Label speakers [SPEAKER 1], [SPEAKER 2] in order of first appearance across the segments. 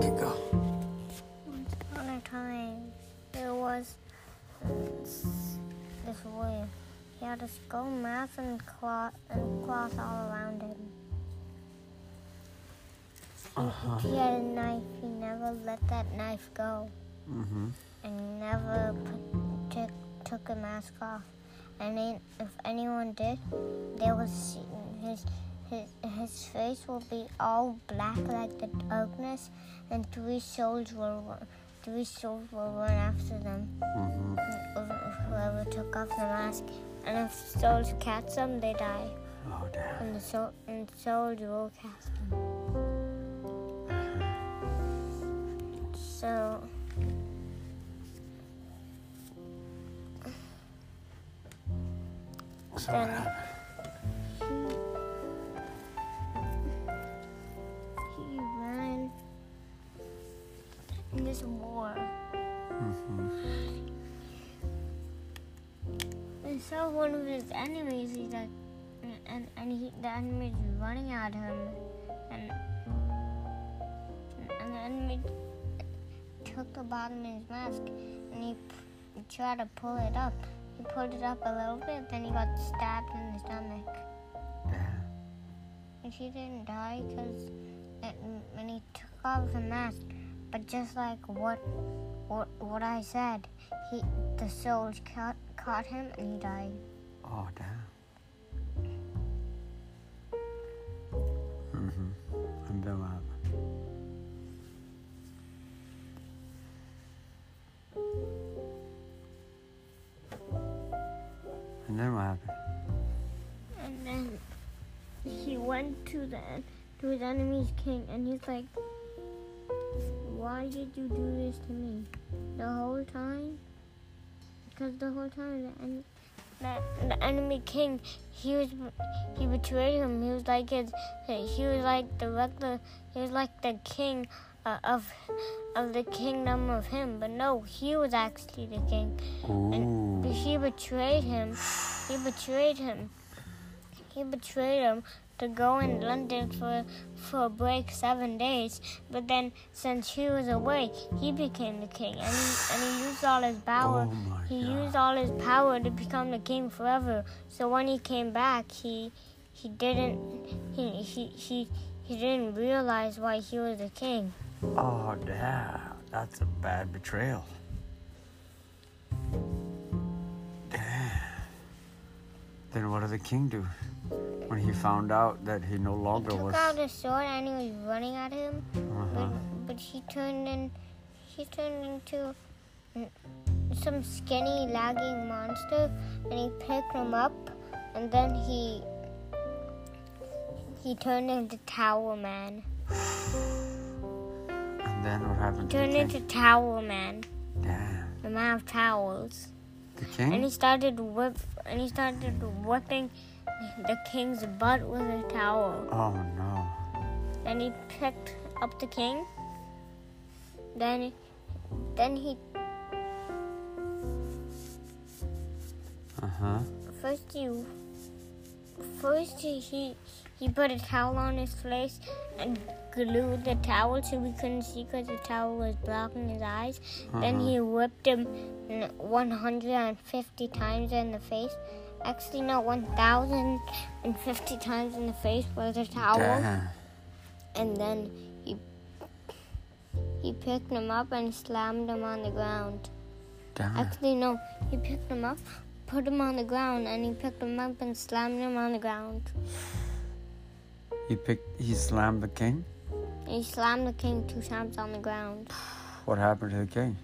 [SPEAKER 1] Once upon a time, there was this, boy. He had a skull mask and cloth and cloth all around him.
[SPEAKER 2] Uh-huh.
[SPEAKER 1] He had a knife. He never let that knife go,
[SPEAKER 2] Mm-hmm.
[SPEAKER 1] and never put, took took a mask off. And if anyone did, they would see his his his face will be all black like the darkness, and three souls will run, three souls will run after them.
[SPEAKER 2] Mm-hmm.
[SPEAKER 1] Whoever took off the mask, and if souls catch them, they die,
[SPEAKER 2] Oh, damn.
[SPEAKER 1] and the soul and souls will catch them. So.
[SPEAKER 2] So
[SPEAKER 1] Then- this war.
[SPEAKER 2] Mm-hmm.
[SPEAKER 1] And saw one of his enemies. He's like, and and he, the enemy's running at him, and and the enemy took the bottom of his mask, and he, p- tried to pull it up. He pulled it up a little bit, then he got stabbed in the stomach, and he didn't die because when he took off the mask. But just like what what what I said, he the souls caught caught him and he died.
[SPEAKER 2] Oh, damn. Mm-hmm. And then what happened? And then what happened?
[SPEAKER 1] And then he went to the to his enemy's king, and he's like, "Why did you do this to me? The whole time? Because the whole time the en- the, the enemy king, he was he betrayed him. He was like his he was like the regular. He was like the king uh, of of the kingdom of him. But no, he was actually the king. And he betrayed him. He betrayed him. He betrayed him to go in London for for a break seven days. But then, since he was away, he became the king, and he and he used all his power.
[SPEAKER 2] Oh
[SPEAKER 1] he
[SPEAKER 2] God.
[SPEAKER 1] used all his power to become the king forever. So when he came back, he he didn't he he he, he didn't realize why he was the king.
[SPEAKER 2] Oh, damn. That's a bad betrayal. Damn. Then what did the king do when he found out that he no
[SPEAKER 1] He
[SPEAKER 2] longer
[SPEAKER 1] took
[SPEAKER 2] was?
[SPEAKER 1] out his sword and he was running at him.
[SPEAKER 2] Uh-huh.
[SPEAKER 1] but, but he turned in he turned into some skinny lagging monster and he picked him up and then he he turned into tower man
[SPEAKER 2] And then what happened the
[SPEAKER 1] turned
[SPEAKER 2] king?
[SPEAKER 1] into tower man
[SPEAKER 2] Damn.
[SPEAKER 1] the man of towels.
[SPEAKER 2] The
[SPEAKER 1] and he started whip and he started whipping the king's butt with a towel
[SPEAKER 2] Oh no.
[SPEAKER 1] then he picked up the king then then he
[SPEAKER 2] Uh-huh.
[SPEAKER 1] First you first he he, he put a towel on his face and glued the towel so we couldn't see because the towel was blocking his eyes. Then
[SPEAKER 2] Uh-huh.
[SPEAKER 1] he whipped him 150 times in the face. Actually, not 1,050 times in the face with a towel.
[SPEAKER 2] Damn.
[SPEAKER 1] And then he he picked him up and slammed him on the ground.
[SPEAKER 2] Damn.
[SPEAKER 1] Actually, no. He picked him up, put him on the ground, and he picked him up and slammed him on the ground.
[SPEAKER 2] He picked he slammed the king?
[SPEAKER 1] He slammed the king two times on the ground.
[SPEAKER 2] What happened to the king?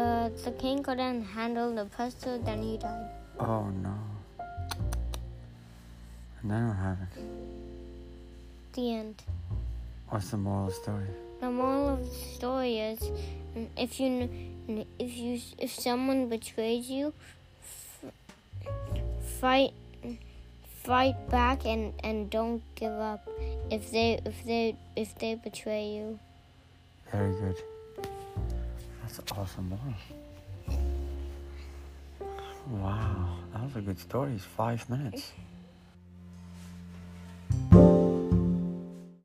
[SPEAKER 1] Uh, the king couldn't handle the pressure, then he died.
[SPEAKER 2] Oh no. And then what happened?
[SPEAKER 1] The end.
[SPEAKER 2] What's the moral of the story?
[SPEAKER 1] The moral of the story is, if you, if you, if someone betrays you, f- fight, fight back and and don't give up. If they, if they, if they betray you.
[SPEAKER 2] Very good. That's awesome moral. Wow, that was a good story. It's five minutes.